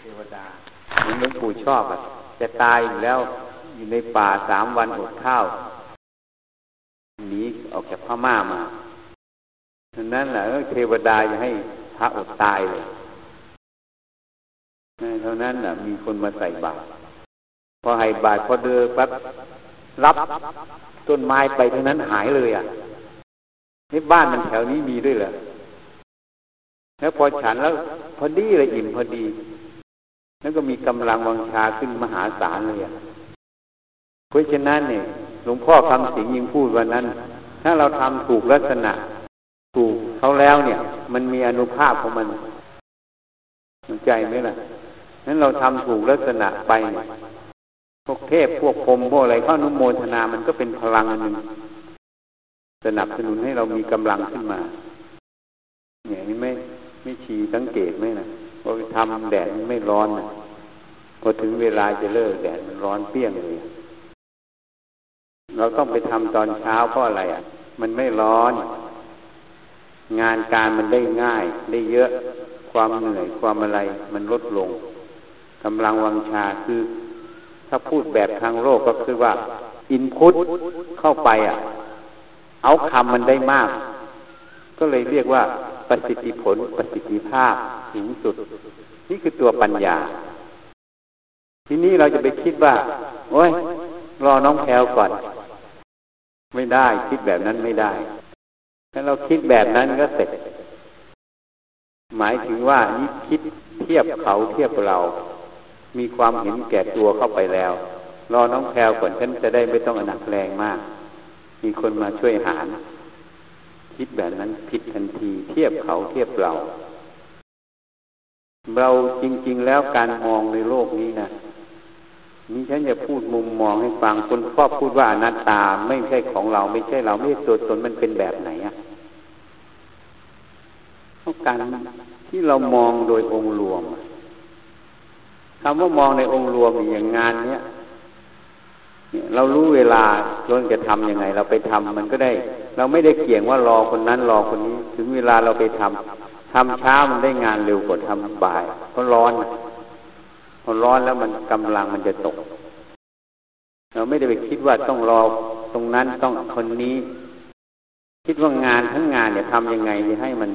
เทวดาเหมือนหลวงปู่ชอบอะจะตายอยู่แล้วอยู่ในป่าสามวันอดข้าวหนีออกจากพม่ามาดังนั้นแหละเทวดาจะให้พระอดตายเลยเท่านั้นแหละมีคนมาใส่บาตรพอให้บาตรพอเดินปั๊บรับต้นไม้ไปเท่านั้นหายเลยอะนี่บ้านมันแถวนี้มีด้วยเหรอ แล้วพอฉันแล้ว พอดีเลยอิ่มพอดี แล้วก็มีกำลังวังชาขึ้นมหาศาลเลยอะเพราะฉะนั้นเนี่ยหลวงพ่อคำสิงยังพูดวันนั้น ถ้าเราทำถูกลักษณะ ถูกเขาแล้วเนี่ย มันมีอนุภาพของมันสนใจไหมล่ะนั้นเราทำถูกลักษณะไปเนี่ยพวกเทพพวกพรมพวกอะไรเข้านุโมทนา มันก็เป็นพลังอันหนึ่งสนับสนุนให้เรามีกำลังขึ้นมาเนี่ยนี่ไม่ ไม่ชีสังเกตไหมนะพอไปทำแดดมันไม่ร้อนนะพอถึงเวลาจะเลิกแดดมันร้อนเปี้ยงเลย เราต้องไปทำตอนเช้าเพราะอะไรอะ มันไม่ร้อน งานการมันได้ง่าย ได้เยอะความเหนื่อยความอะไร มันลดลงกำลังวังชาคือ ถ้าพูดแบบทางโลกก็คือว่า อินพุตเข้าไปอะ เอาคำมันได้มาก ก็เลยเรียกว่า ประสิทธิผลประสิทธิภาพสูงสุด นี่คือตัวปัญญา ทีนี้เราจะไปคิดว่า โอ้ย รอน้องแพลวก่อน ไม่ได้ คิดแบบนั้นไม่ได้ ถ้าเราคิดแบบนั้นก็เสร็จ หมายถึงว่านี่คิดเทียบเขาเทียบเรา มีความเห็นแก่ตัวเข้าไปแล้ว รอน้องแพลวก่อนฉันจะได้ไม่ต้องอนักแรงมาก มีคนมาช่วยหาร คิดแบบนั้นผิดทันทีเทียบเขาเทียบเรา เราจริง ๆ แล้วการมองในโลกนี้นะนี่ฉันจะพูดมุมมองให้ฟังคนครอบพูดว่าอนัตตาไม่ใช่ของเราไม่ใช่เราไม่ใช่ตัวตนมันเป็นแบบไหนอะเพราะการที่เรามองโดยองค์รวมคำว่ามองในองค์รวมอย่างงานเนี้ย เรารู้เวลาเราจะทํำยังไง เราไปทำมันก็ได้ เราไม่ได้เกี่ยงว่ารอคนนั้นรอคนนี้ ถึงเวลาเราไปทำทำช้ามันได้งานเร็วกว่าทำบ่ายเพราะร้อนพอร้อนแล้วมันกำลังมันจะตก เราไม่ได้ไปคิดว่าต้องรอตรงนั้นต้องคนนี้ คิดว่างานทั้งงานเนี่ยทำยังไงจะให้มัน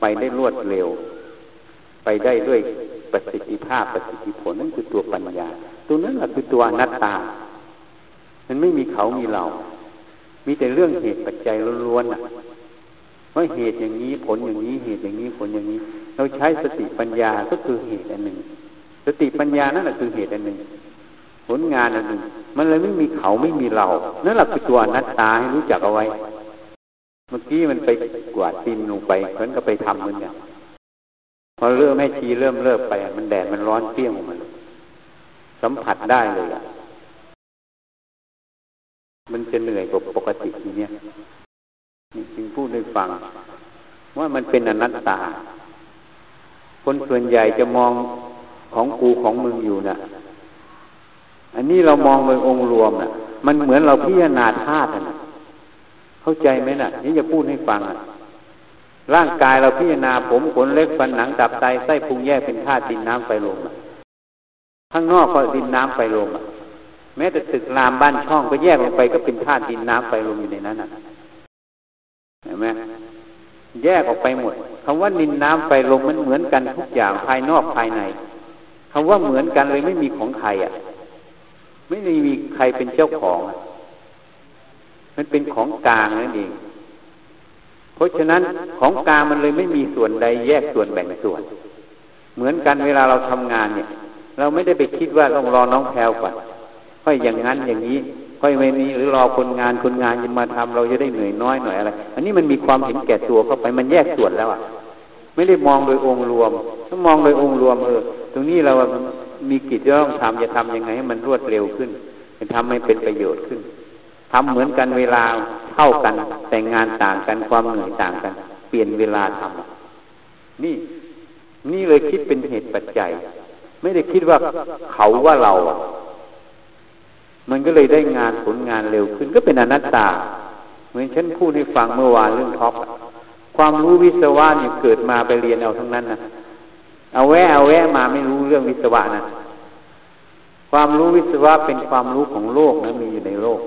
ไปได้รวดเร็ว ไปได้ด้วยประสิทธิภาพประสิทธิผลนั่นคือตัวปัญญา ตัวนั้นแหละคือตัวอนัตตา มันไม่มีเขามีเรา มีแต่เรื่องเหตุปัจจัยล้วนๆอะว่าเหตุอย่างนี้ผลอย่างนี้เหตุอย่างนี้ผลอย่างนี้ เราใช้สติปัญญาก็คือเหตุอันหนึ่ง สติปัญญานั่นแหละคือเหตุอันหนึ่ง ผลงานอันหนึ่ง มันเลยไม่มีเขาไม่มีเรา นั่นแหละคือตัวนัตตาให้รู้จักเอาไว้ เมื่อกี้มันไปกวาดดินลงไปเพิ่นก็ไปทำมันเนี่ยพอเริ่มให้ชีเริ่มเลิกไป มันแดดมันร้อนเปรี้ยงของมัน สัมผัสได้เลยอะ มันจะเหนื่อยกว่าปกติทีเนี้ยจึงพูดให้ฟัง ว่ามันเป็นอนัตตา คนส่วนใหญ่จะมองของกูของมึงอยู่นะอันนี้เรามองโดยองค์รวมนะ่ะ มันเหมือนเราพิจารณาธาตุนะเข้าใจไหมนะ่ะ นี่จะพูดให้ฟังอะ ร่างกายเราพิจารณาผมขนเล็กฟันหนังตับไตไส้พุงแยกเป็นธาตุดินน้ำไฟลมข้างนอกก็ดินน้ำไฟลมอะ แม้แต่ตึกรามบ้านช่องก็แยกลงไปก็เป็นธาตุดินน้ำไฟลมอยู่ในนั้นนะเห็นไหมแยกออกไปหมดคำว่าดินน้ำไฟลมมันเหมือนกันทุกอย่างภายนอกภายในคำว่าเหมือนกันเลยไม่มีของใครอะ ไม่ได้มีใครเป็นเจ้าของ มันเป็นของกลางนั่นเองเพราะฉะนั้นของกลางมันเลยไม่มีส่วนใด แยกส่วนแบ่งส่วน เหมือนกันเวลาเราทำงานเนี่ย เราไม่ได้ไปคิดว่าต้องรอน้องแพลวก่อน ค่อยอย่างนั้นอย่างนี้ ค่อยไม่นี้หรือรอคนงานคนงานจะมาทำเราจะได้เหนื่อยน้อยหน่อยอะไร อันนี้มันมีความเห็นแก่ตัวเข้าไปมันแยกส่วนแล้วอะ ไม่ได้มองโดยองค์รวม ถ้ามองโดยองค์รวมเออตรงนี้เรามีกิจจะต้องทำจะทํำยังไงให้มันรวดเร็วขึ้นจะทำให้เป็นประโยชน์ขึ้นทำเหมือนกันเวลาเท่ากัน แต่งงานต่างกันความเหนื่อยต่างกัน เปลี่ยนเวลาทำนี่ นี่เลยคิดเป็นเหตุปัจจัย ไม่ได้คิดว่าเขาว่าเรา มันก็เลยได้งานผลงานเร็วขึ้นก็เป็นอนัตตา เหมือนฉันพูดให้ฟังเมื่อวานเรื่องท็อปความรู้วิศวะเนี่ยเกิดมาไปเรียนเอาทั้งนั้นนะเอาแวะเอาแวะมาไม่รู้เรื่องวิศวะนะความรู้วิศวะเป็นความรู้ของโลกนะมีอยู่ในโลก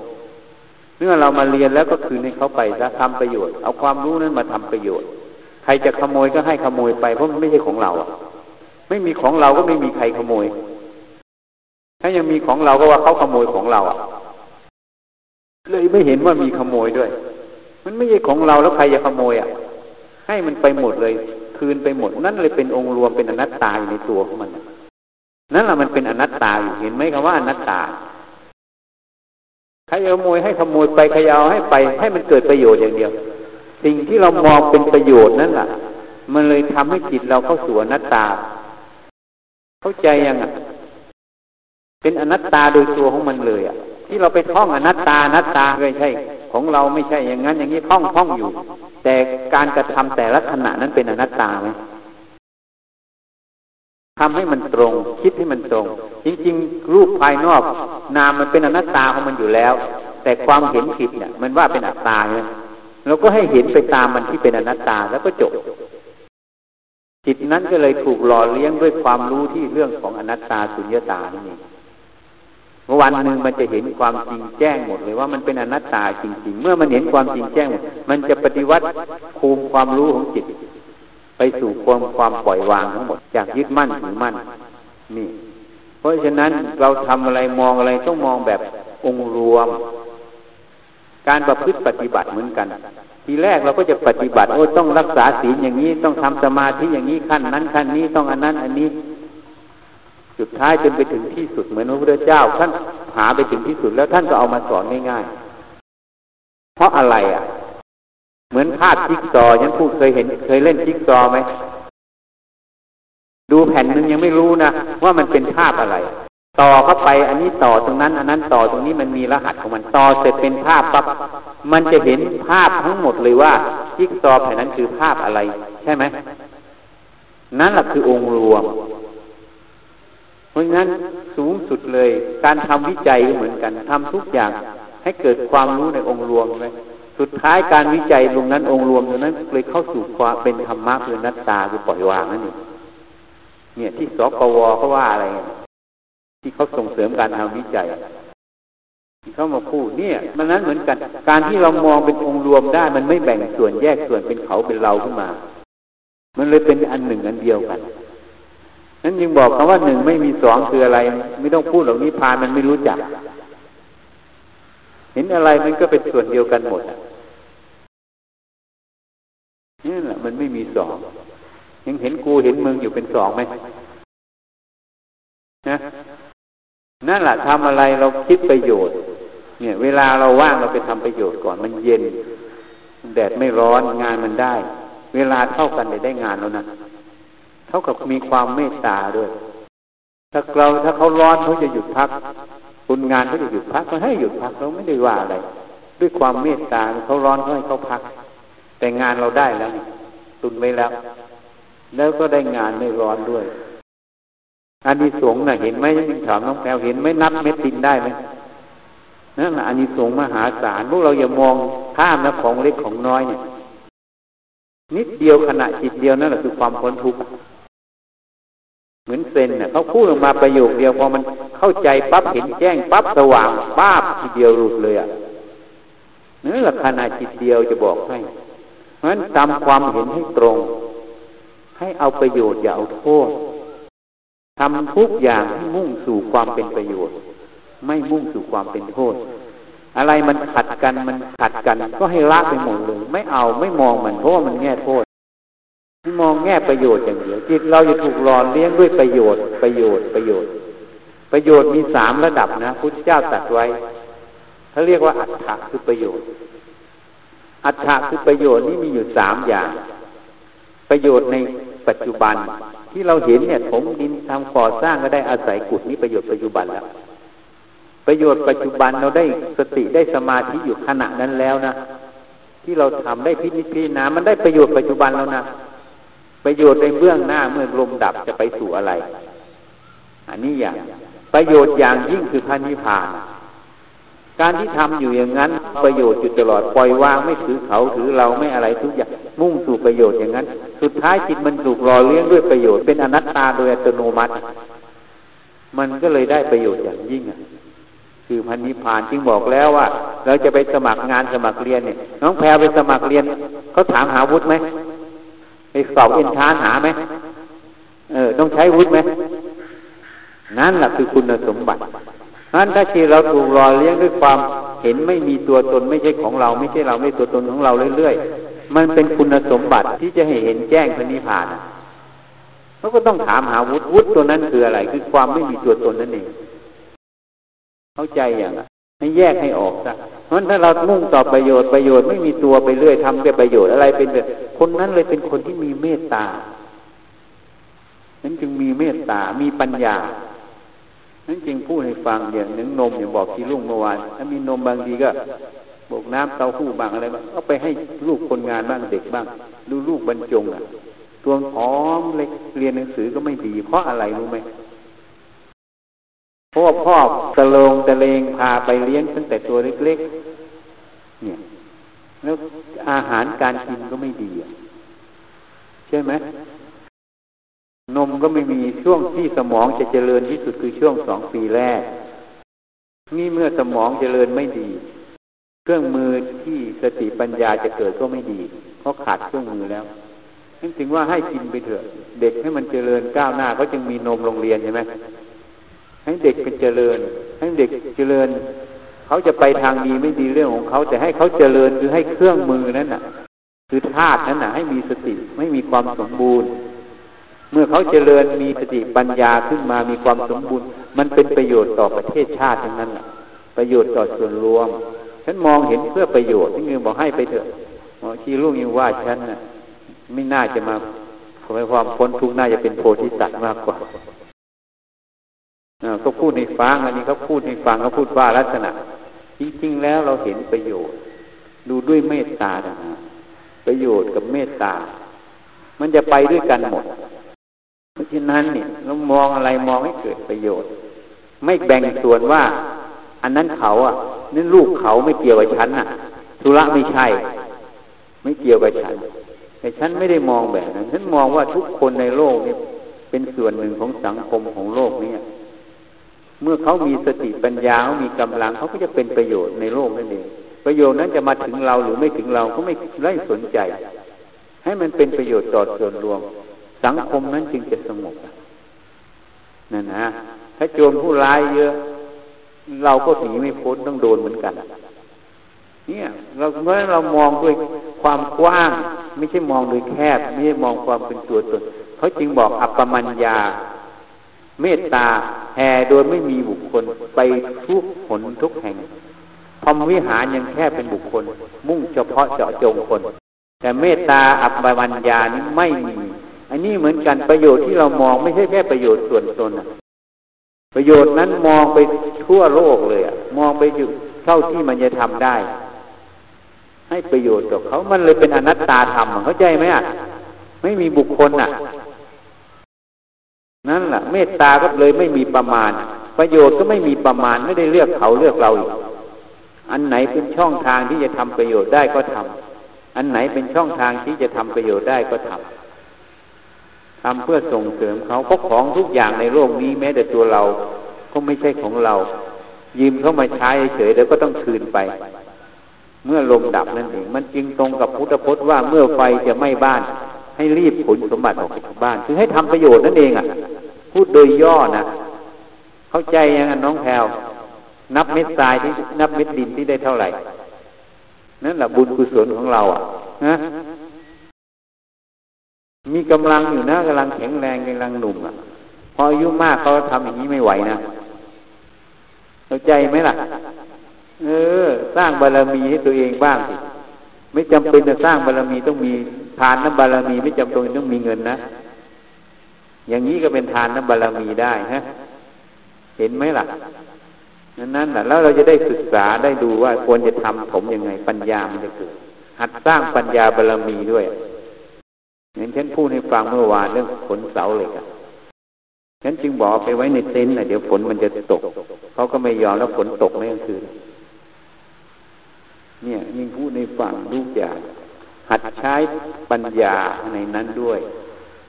เมื่อเรามาเรียนแล้วก็คืนให้เขาไปแล้วทำประโยชน์ เอาความรู้นั้นมาทำประโยชน์ ใครจะขโมยก็ให้ขโมยไปเพราะมันไม่ใช่ของเราอะ ไม่มีของเราก็ไม่มีใครขโมย ถ้ายังมีของเราก็ว่าเขาขโมยของเราอะเลยไม่เห็นว่ามีขโมยด้วย มันไม่ใช่ของเราแล้วใครจะขโมยอะ ให้มันไปหมดเลย คืนไปหมด นั่นเลยเป็นองค์รวมเป็นอนัตตาอยู่ในตัวของมันนั่นแหละมันเป็นอนัตตาอยู่เห็นไหมคำว่าอนัตตาใครเอาขโมยให้ขโมยไปใครเอาให้ไป ให้มันเกิดประโยชน์อย่างเดียว สิ่งที่เรามองเป็นประโยชน์นั่นแหละมันเลยทำให้จิตเราเข้าสู่อนัตตา เข้าใจยังอะ เป็นอนัตตาโดยตัวของมันเลยอะ ที่เราไปท่องอนัตตาอนัตตาไม่ใช่ ของเราไม่ใช่อย่างนั้น อย่างนี้ท่องท่องอยู่ แต่การกระทำแต่ละขณะนั้นเป็นอนัตตาไหมทำให้มันตรง คิดให้มันตรง จริงๆ รูปภายนอก นามมันเป็นอนัตตาของมันอยู่แล้ว แต่ความเห็นผิดเนี่ย มันว่าเป็นอัตตาเนี่ยเราก็ให้เห็นไปตามมันที่เป็นอนัตตาแล้วก็จบจิตนั้นก็เลยถูกหล่อเลี้ยงด้วยความรู้ที่เรื่องของอนัตตาสุญญตานี่เอง วันหนึ่งมันจะเห็นความจริงแจ้งหมดเลยว่ามันเป็นอนัตตาจริงๆ เมื่อมันเห็นความจริงแจ้งหมดมันจะปฏิวัติภูมิความรู้ของจิต ไปสู่ความความปล่อยวางทั้งหมดจากยึดมั่นถือมั่น นี่ เพราะฉะนั้นเราทำอะไรมองอะไรต้องมองแบบองค์รวม การประพฤติปฏิบัติเหมือนกัน ทีแรกเราก็จะปฏิบัติโอ้ต้องรักษาศีลอย่างนี้ต้องทำสมาธิอย่างนี้ขั้นนั้นขั้นนี้ต้องอันนั้น อันนี้ สุดท้ายจนไปถึงที่สุดเหมือนพระพุทธเจ้า ท่านหาไปถึงที่สุดแล้วท่านก็เอามาสอนง่ายๆ เพราะอะไรอะ เหมือนภาพจิ๊กซอยังพูดเคยเห็น เคยเล่นจิ๊กซอไหมดูแผ่นหนึ่งยังไม่รู้นะว่ามันเป็นภาพอะไร ต่อเข้าไปอันนี้ต่อตรงนั้น อันนั้นต่อตรงนี้มันมีรหัสของมันต่อเสร็จเป็นภาพปั๊บมันจะเห็นภาพทั้งหมดเลยว่าจิ๊กซอแผ่นนั้นคือภาพอะไร ใช่ไหมนั่นแหละคือองค์รวม เพราะงั้นสูงสุดเลย การทำวิจัยเหมือนกันทำทุกอย่างให้เกิดความรู้ในองค์รวมเลยสุดท้ายการวิจัยตรงนั้นองค์รวมตรงนั้นเลยเข้าสู่ความเป็นธรรมะคือนัตตาคือปล่อยวางนั่นเองเนี่ยที่สกวเขาว่าอะไร ที่เขาส่งเสริมการทำวิจัยที่เขามาพูดเนี่ยมันนั้นเหมือนกัน การที่เรามองเป็นองค์รวมได้ มันไม่แบ่งส่วนแยกส่วนเป็นเขาเป็นเราขึ้นมา มันเลยเป็นอันหนึ่งอันเดียวกัน นั้นยังบอกคำว่าหนึ่งไม่มีสองคืออะไร ไม่ต้องพูดหล่านี้พานมันไม่รู้จัก เห็นอะไรมันก็เป็นส่วนเดียวกันหมดนี่แหละมันไม่มีสองยังเห็นกูเห็นมึงอยู่เป็นสองไหมนะนั่นแหละทำอะไรเราคิดประโยชน์ เนี่ย เวลาเราว่างเราไปทำประโยชน์ก่อนมันเย็น แดดไม่ร้อนงานมันได้ เวลาเท่ากันได้ได้งานแล้วนะ เท่ากับมีความเมตตาด้วย ถ้าเราถ้าเขาร้อนเขาจะหยุดพักคุณงานเขาจะหยุดพักก็ให้หยุดพักเราไม่ได้ว่าอะไร ด้วยความเมตตาเขาร้อนเขาให้เขาพัก แต่งานเราได้แล้วตุนไว้แล้ว แล้วก็ได้งานไม่ร้อนด้วยอันนี้สงน่ะเห็นไหมยังถามน้องแพลวเห็นไหมนับเม็ดดินได้ไหมนั่นแหละอันนี้สงมหาศาลพวกเราอย่ามองข้ามนะของเล็กของน้อยเนี่ยนิดเดียวขณะจิตเดียวนั่นแหละคือความพ้นทุกข์ เหมือนเซนเนี่ยเขาพูดออกมาประโยคเดียวพอมันเข้าใจปั๊บเห็นแจ้งปั๊บสว่างป้าบทีเดียวหลุดเลยอะนี่แหละขณะจิตเดียวจะบอกให้ เพราะฉะนั้นทำความเห็นให้ตรง ให้เอาประโยชน์อย่าเอาโทษทำทุกอย่างให้มุ่งสู่ความเป็นประโยชน์ ไม่มุ่งสู่ความเป็นโทษ อะไรมันขัดกันมันขัดกัน ก็ให้ละไปหมดเลย ไม่เอาไม่มองมันเพราะว่ามันแง่โทษ มองแง่ประโยชน์อย่างเดียวจิตเราจะถูกหล่อเลี้ยงด้วยประโยชน์ประโยชน์ประโยชน์ ประโยชน์มีสามระดับนะพุทธเจ้าตรัสไว้เขาเรียกว่าอัฏฐะคือประโยชน์ อัฏฐะคือประโยชน์นี่มีอยู่สามอย่าง ประโยชน์ในปัจจุบันที่เราเห็นเนี่ยถมดินทำก่อสร้างก็ได้อาศัยกุศนี้ประโยชน์ปัจจุบันแล้วประโยชน์ปัจจุบันเราได้สติได้สมาธิอยู่ขณะนั้นแล้วนะที่เราทำได้พิจิตรนามันได้ประโยชน์ปัจจุบันแล้วนะ ประโยชน์ในเบื้องหน้าเมื่อลมดับจะไปสู่อะไร อันนี้อย่าง ประโยชน์อย่างยิ่งคือพระนิพพาน การที่ทำอยู่อย่างนั้น ประโยชน์อยู่ตลอดปล่อยวางไม่ถือเขาถือเราไม่อะไรทุกอย่างมุ่งสู่ประโยชน์อย่างนั้น สุดท้ายจิตมันถูกหล่อเลี้ยงด้วยประโยชน์เป็นอนัตตาโดยอัตโนมัติ มันก็เลยได้ประโยชน์อย่างยิ่งอะคือพันนิพานจึงบอกแล้วว่า เราจะไปสมัครงานสมัครเรียนเนี่ย น้องแพรไปสมัครเรียนเขาถามหาวุฒิไหม ไปสอบเอ็นทานหาไหมเออ ต้องใช้วุฒิไหมนั่นแหละคือคุณสมบัตินั้นถ้าที่เราถูกรอเลี้ยงด้วยความเห็นไม่มีตัวตนไม่ใช่ของเรา ไม่ใช่เราไม่ตัวตนของเราเรื่อยๆ มันเป็นคุณสมบัติที่จะให้เห็นแจ้งพระนิพพานเขาก็ต้องถามหาวุฒิวุฒิตัวนั้นคืออะไร คือความไม่มีตัวตนนั่นเองเข้าใจอย่าง ให้แยกให้ออกซะเพราะถ้าเรามุ่งต่อประโยชน์ประโยชน์ไม่มีตัวไปเรื่อยทำแต่ประโยชน์อะไรเป็นแบบคนนั้นเลยเป็นคนที่มีเมตตานั้นจึงมีเมตตา มีปัญญา นั้นจริงพูดให้ฟังอย่างหนึ่งนมอย่างบอกที่ลุงเมื่อวานถ้ามีนมบางทีก็บกน้ำเต้าหู้บางอะไรบ้างก็ไปให้ลูกคนงานบ้างเด็กบ้างดูลูกบรรจงอะ ตัวหอมเล็กเรียนหนังสือก็ไม่ดี เพราะอะไรรู้ไหม พ่อตะลงตะเลงพาไปเลี้ยงตั้งแต่ตัวเล็กๆ เนี่ย แล้วอาหารการกินก็ไม่ดีใช่ไหมนมก็ไม่มีช่วงที่สมองจะเจริญที่สุดคือช่วงสองปีแรก นี่เมื่อสมองเจริญไม่ดี เครื่องมือที่สติปัญญาจะเกิดก็ไม่ดี เพราะขาดเครื่องมือแล้วนั่นถึงว่าให้กินไปเถอะ เด็กให้มันเจริญก้าวหน้าเขาจึงมีนมโรงเรียนใช่ไหม ให้เด็กเป็นเจริญ ให้เด็กเจริญ เขาจะไปทางดีไม่ดีเรื่องของเขา แต่ให้เขาเจริญคือให้เครื่องมือนั้นน่ะ คือธาตุนั้นน่ะ ให้มีสติไม่มีความสมบูรณ์ เมื่อเขาเจริญมีสติปัญญาขึ้นมามีความสมบูรณ์ มันเป็นประโยชน์ต่อประเทศชาติทั้งนั้นแหละประโยชน์ต่อส่วนรวม ฉันมองเห็นเพื่อประโยชน์ที่เงินบอกให้ไปเถอะหมอชีลูกยังว่าฉันน่ะ ไม่น่าจะมาขอให้ความพ้นทุกข์น่าจะเป็นโพธิสัตว์มากกว่า ก็พูดในฟังอันนี้เขาพูดในฟังเขาพูดว่าลักษณะจริงๆแล้วเราเห็นประโยชน์ ดูด้วยเมตตานะประโยชน์กับเมตตา มันจะไปด้วยกันหมด เพราะฉะนั้นเนี่ยเรามองอะไรมองให้เกิดประโยชน์ ไม่แบ่งส่วนว่า อันนั้นเขาอะนั่นลูกเขาไม่เกี่ยวกับฉันอะธุระไม่ใช่ ไม่เกี่ยวกับฉัน แต่ฉันไม่ได้มองแบบนั้นฉันมองว่าทุกคนในโลกนี่เป็นส่วนหนึ่งของสังคมของโลกนี้ เมื่อเขามีสติปัญญาเขามีกำลังเขาก็จะเป็นประโยชน์ในโลกนั่นเองประโยชน์นั้นจะมาถึงเราหรือไม่ถึงเราก็ไม่ไร้สนใจ ให้มันเป็นประโยชน์ต่อส่วนรวม สังคมนั้นจึงจะสงบนั่นนะถ้าโจรผู้ร้ายเยอะ เราก็หนีไม่พ้นต้องโดนเหมือนกัน เนี่ย เราเมื่อเรามองด้วยความกว้าง ไม่ใช่มองโดยแคบ ไม่ใช่มองความเป็นตัวตนเขาจึงบอกอัปปมัญญา เมตตา แห่โดยไม่มีบุคคลไปทุกผลทุกแห่งพรมวิหารยังแค่เป็นบุคคล มุ่งเฉพาะเจาะจงคน แต่เมตตาอัปปมัญญานี้ไม่มี อันนี้เหมือนกันประโยชน์ที่เรามองไม่ใช่แค่ประโยชน์ส่วนตนประโยชน์นั้นมองไปทั่วโลกเลยอะมองไปอยู่เท่าที่มันจะทำได้ ให้ประโยชน์กับเขามันเลยเป็นอนัตตาธรรมเข้าใจไหมอะไม่มีบุคคลอะ นั่นแหละเมตตาก็เลยไม่มีประมาณ ประโยชน์ก็ไม่มีประมาณไม่ได้เลือกเขาเลือกเราอีกอันไหนเป็นช่องทางที่จะทำประโยชน์ได้ก็ทำอันไหนเป็นช่องทางที่จะทำประโยชน์ได้ก็ทำทำเพื่อส่งเสริมเขาเพราะของทุกอย่างในโลกนี้แม้แต่ตัวเราก็ไม่ใช่ของเรา ยืมเข้ามาใช้เฉยแล้วก็ต้องคืนไป เมื่อลมดับนั่นเองมันจึงตรงกับพุทธพจน์ว่าเมื่อไฟจะไหม้บ้าน ให้รีบขนสมบัติออกจากบ้าน คือให้ทำประโยชน์นั่นเองอะ พูดโดยย่อนะ เข้าใจยังน้องแพลวนับเม็ดทรายที่นับเม็ดดินที่ได้เท่าไหร่ นั่นแหละบุญกุศลของเราอะนะมีกำลังอยู่นะกำลังแข็งแรงกำลังหนุ่มอะ พออายุมากเขาทำอย่างนี้ไม่ไหวนะเข้าใจไหมล่ะ เออ สร้างบารมีให้ตัวเองบ้างสิไม่จำเป็นจะสร้างบารมีต้องมี ทานน้ำบารมีไม่จำเป็นต้องมีเงินนะ อย่างนี้ก็เป็นทานน้ำบารมีได้ฮะ เห็นไหมล่ะ นั้นนั่นแหละแล้วเราจะได้ศึกษาได้ดูว่าควรจะทำผมยังไงปัญญามันจะเกิดหัดสร้างปัญญาบารมีด้วยอย่างฉันพูดให้ฟังเมื่อวานเรื่องฝนเสาเหล็กอะฉันจึงบอกไปไว้ในเต็นท์นะเดี๋ยวฝนมันจะตกเขาก็ไม่ยอมแล้วฝนตกไม่ก็คือเนี่ยยิ่งพูดในฝั่งลูกอย่าง หัดใช้ปัญญาในนั้นด้วย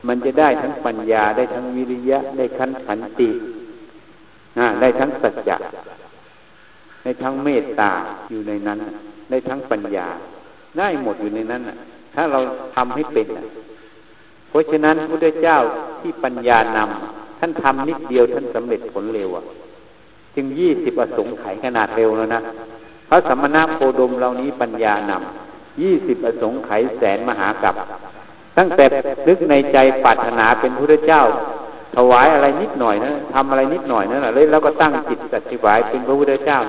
มันจะได้ทั้งปัญญาได้ทั้งวิริยะ ได้ทั้งขันติได้ทั้งสัจจะได้ทั้งเมตตาอยู่ในนั้น ได้ทั้งปัญญา ได้หมดอยู่ในนั้นถ้าเราทำให้เป็นเพราะฉะนั้นพระพุทธเจ้าที่ปัญญานำท่านทำนิดเดียวท่านสำเร็จผลเร็วอะจึงยี่สิบอสงไขยขนาดเร็วแล้วนะพระสมณะโคดมเหล่านี้ปัญญานำ ยี่สิบอสงไขยแสนมหากับ ตั้งแต่นึกในใจปรารถนาเป็นพระเจ้า ถวายอะไรนิดหน่อยนะทำอะไรนิดหน่อยนั่นแหละแล้วก็ตั้งจิตสัจวายเป็นพระพุทธเจ้า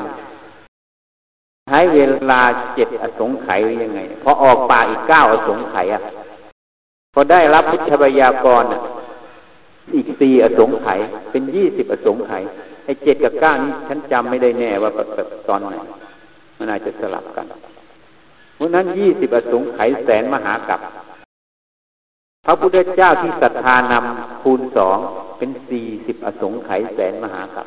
ใช้เวลาเจ็ดอสงไขยยังไงพอออกป่าอีกเก้าอสงไขยอะพอได้รับพุทธบัญญากรอีกสี่อสงไขยเป็นยี่สิบอสงไขยไอ้เจ็ดกับเก้านี้ฉันจำไม่ได้แน่ว่าตอนไหนมันอาจจะสลับกัน เพราะนั้นยี่สิบอสงไขยแสนมหากับพระพุทธเจ้าที่ศรัทธานำคูณสองเป็นสี่สิบอสงไขยแสนมหากับ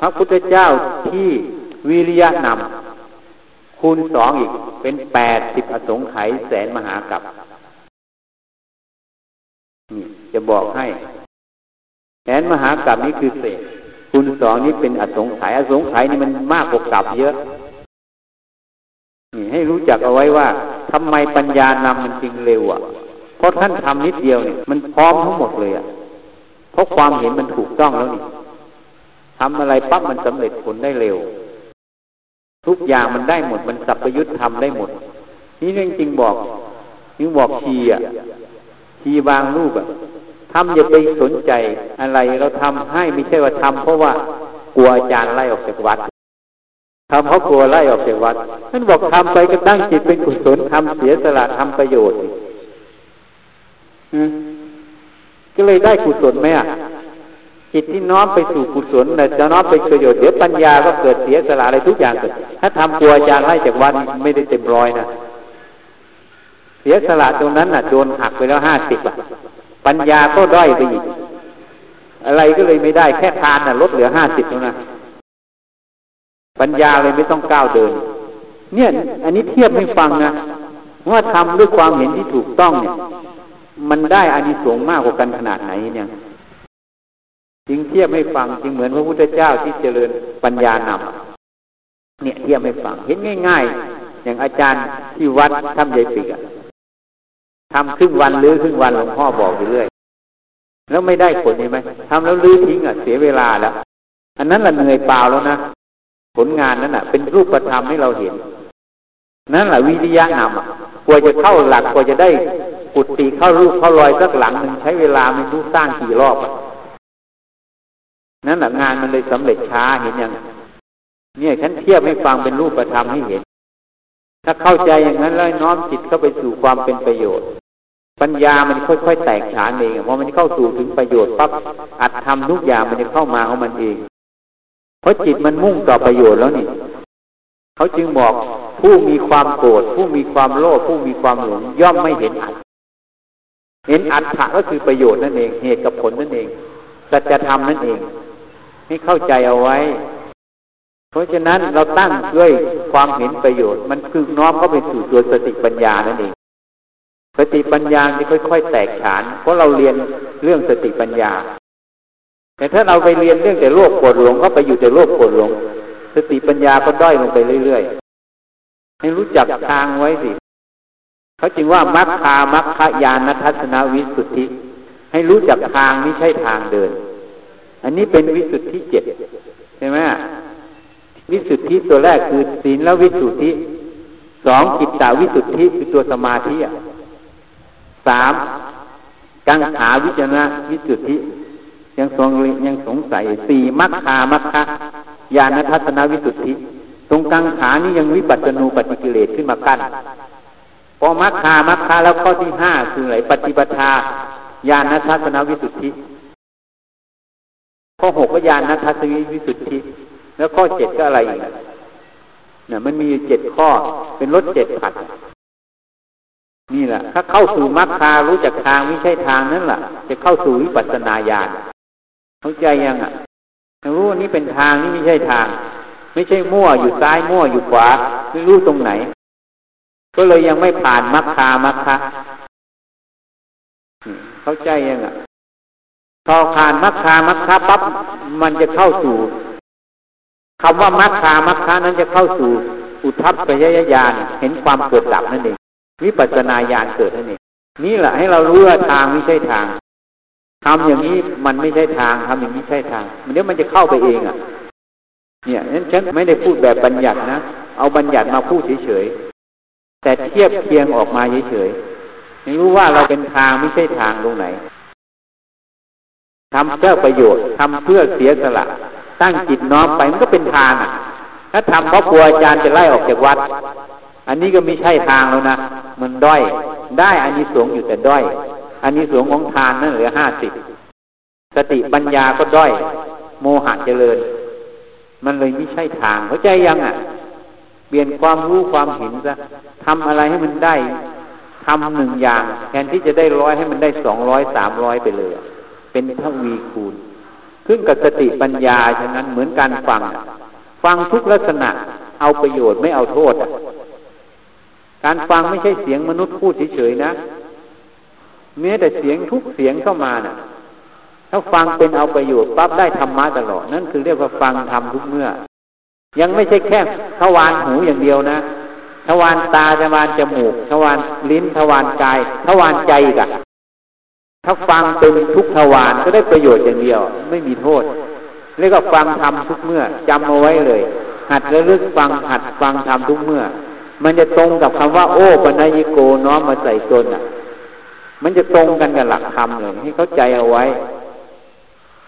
พระพุทธเจ้าที่วิริยะนำคูณสองอีกเป็นแปดสิบอสงไขยแสนมหากับนี่จะบอกให้แสนมหากับนี้คือเศษคูณสองนี้เป็นอสงไขยอสงไขยนี่มันมากกว่ากับเยอะ นี่ให้รู้จักเอาไว้ว่าทำไมปัญญานำมันจริงเร็วอะ เพราะท่านทำนิดเดียวเนี่ยมันพร้อมทั้งหมดเลยอะเพราะความเห็นมันถูกต้องแล้วนี่ทำอะไรปั๊บมันสำเร็จผลได้เร็ว ทุกอย่างมันได้หมด มันสัพยุทธ์ทำได้หมด นี่เรื่องจริงบอกนี่บอกชีอะชีบางรูปอะทำอย่าไปสนใจอะไรเราทำให้ไม่ใช่ว่าทำเพราะว่ากลัวอาจารย์ไล่ออกจากวัด ทำเพราะกลัวไล่ออกจากวัดท่านบอกทำไปก็ตั้งจิตเป็นกุศลทำเสียสละทำประโยชน์ก็เลยได้กุศลไหมอะจิตที่น้อมไปสู่กุศลแต่จะน้อมไปประโยชน์เดี๋ยวปัญญาก็เกิดเสียสละอะไรทุกอย่างเกิดถ้าทำกลัวอาจารย์ไล่จากวัดไม่ได้เต็มร้อยนะเสียสละตรงนั้นน่ะโดนหักไปแล้วห้าสิบอะปัญญาก็ด้อยไปอีกอะไรก็เลยไม่ได้แค่ทานน่ะลดเหลือห้าสิบแล้วนะ ปัญญาเลยไม่ต้องก้าวเดิน เนี่ย อันนี้เทียบให้ฟังนะว่าทำด้วยความเห็นที่ถูกต้องเนี่ย มันได้อานิสงส์มากกว่ากันขนาดไหนเนี่ยจึงเทียบให้ฟังจึงเหมือนพระพุทธเจ้าที่เจริญปัญญานำเนี่ยเทียบให้ฟัง เห็นง่าย ๆ อย่างอาจารย์ที่วัดทำใหญ่ปิกอะทำครึ่งวันหรือครึ่งวันหลวงพ่อบอกเรื่อยแล้วไม่ได้ผลใช่ไหมทำแล้วลื้อทิ้งอะเสียเวลาแล้วอันนั้นละเหนื่อยเปล่าแล้วนะ ผลงานนั้นอะ เป็นรูปธรรมให้เราเห็น นั่นแหละวิริยะนำกว่าจะเข้าหลักกว่าจะได้ปุติเข้ารูปเข้ารอยสักหลังหนึ่งใช้เวลาไม่รู้สร้างกี่รอบอะนั่นแหละงานมันเลยสำเร็จช้าเห็นยังเนี่ยฉันเทียบให้ฟังเป็นรูปธรรมให้เห็น ถ้าเข้าใจอย่างนั้นแล้วน้อมจิตเข้าไปสู่ความเป็นประโยชน์ ปัญญามันค่อยๆแตกฉานเองพอมันเข้าสู่ถึงประโยชน์ปั๊บอัดทำทุกอย่างมันจะเข้ามาของมันเอง เพราะจิตมันมุ่งต่อประโยชน์แล้วนี่เขาจึงบอกผู้มีความโกรธผู้มีความโลภผู้มีความหลงย่อมไม่เห็นอัดเห็นอัตถะก็คือประโยชน์นั่นเอง เหตุกับผลนั่นเองสัจธรรมนั่นเองให้เข้าใจเอาไว้ เพราะฉะนั้นเราตั้งด้วยความเห็นประโยชน์ มันคือน้อมเข้าไปสู่ตัวสติปัญญานั่นเองสติปัญญาที่ค่อย ๆ แตกฉานเพราะเราเรียนเรื่องสติปัญญา แต่ถ้าเราไปเรียนเรื่องแต่โลกปวดหลงก็ไปอยู่แต่โลกปวดหลง สติปัญญาก็ด้อยลงไปเรื่อยๆให้รู้จักทางไว้สิเขาจึงว่ามัคคามัคคายานทัศนวิสุทธิ ให้รู้จักทางไม่ใช่ทางเดิน อันนี้เป็นวิสุทธิเจ็ดใช่ไหมวิสุทธิตัวแรกคือศีลแล้ววิสุทธิสองจิตตาวิสุทธิคือตัวสมาธิสามกังขาวิจนะวิสุทธิ ยังสงยังสงสัยสี่มัคคามัคคะญาณทัศนวิสุทธิ ตรงกังขานี่ยังวิปัจญูปฏิกิเลสขึ้นมากั้นพอมัคคามัคคะแล้วข้อที่ห้าคืออะไรปฏิปทาญาณทัศนวิสุทธิข้อหกก็ยานนัทัศนวิสุทธิ แล้วข้อเจ็ดก็อะไรอีกเนี่ยมันมีเจ็ดข้อเป็นรถเจ็ดผัดนี่แหละถ้าเข้าสู่มรรคารู้จักทางไม่ใช่ทางนั่นแหละจะเข้าสู่วิปัสสนาญาณ เข้าใจยังอะรู้ว่านี้เป็นทางนี่ไม่ใช่ทาง ไม่ใช่มั่วอยู่ซ้ายมั่วอยู่ขวาไม่รู้ตรงไหน ก็เลยยังไม่ผ่านมัคคามัคคะเข้าใจยังอะพอผ่านมัคคามัคคะปั๊บมันจะเข้าสู่คำว่ามัคคามัคคะนั้นจะเข้าสู่ อุทัปปัจยญาณเห็นความเกิดดับนั่นเองวิปัสสนาญาณเกิดนั่นเองนี่แหละให้เรารู้ว่าทางไม่ใช่ทาง ทำอย่างนี้มันไม่ใช่ทางทำอย่างนี้ใช่ทางมันเดี๋ยวมันจะเข้าไปเองอะ เนี่ยนั้นฉันไม่ได้พูดแบบบัญญัตินะเอาบัญญัติมาพูดเฉยๆแต่เทียบเคียงออกมาเฉยๆไม่รู้ว่าเราเป็นทางไม่ใช่ทางตรงไหนทำเพื่อประโยชน์ทำเพื่อเสียสละ ตั้งจิตน้อมไปมันก็เป็นทางอะ ถ้าทำเพราะกลัวอาจารย์จะไล่ออกจากวัด อันนี้ก็ไม่ใช่ทางแล้วนะมันด้อย ได้อานิสงส์อยู่แต่ด้อย อานิสงส์ของทานนั่นเหลือห้าสิบสติปัญญาก็ด้อย โมหะเจริญ มันเลยไม่ใช่ทางเข้าใจยังอะ เปลี่ยนความรู้ความเห็นซะทำอะไรให้มันได้ทำหนึ่งอย่างแทนที่จะได้ร้อยให้มันได้สองร้อยสามร้อยไปเลย เป็นทวีคูณ ขึ้นกับสติปัญญาฉะนั้นเหมือนการฟัง ฟังทุกลักษณะ เอาประโยชน์ไม่เอาโทษ การฟังไม่ใช่เสียงมนุษย์พูดเฉยๆนะ เนื้อแต่เสียงทุกเสียงเข้ามานะ่ะ ถ้าฟังเป็นเอาประโยชน์ปั๊บได้ธรรมะตลอดนั่นคือเรียกว่าฟังทำทุกเมื่อ ยังไม่ใช่แค่ทวารหูอย่างเดียวนะทวารตาทวารจมูกทวารลิ้นทวารกายทวารใจกันถ้าฟังเป็นทุกทวารก็ได้ประโยชน์อย่างเดียว ไม่มีโทษเรียกว่าฟังทำทุกเมื่อจำเอาไว้เลย หัดระลึกฟังหัดฟังทำทุกเมื่อ มันจะตรงกับคำว่า โอ้ปัญญิโกน้อมมาใส่ตนอะ มันจะตรงกันกับหลักธรรมเลยให้เข้าใจเอาไว้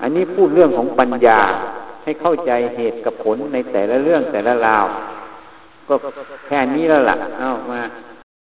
อันนี้พูดเรื่องของปัญญาให้เข้าใจเหตุกับผลในแต่ละเรื่องแต่ละราว ก็แค่นี้แล้วล่ะ เอามา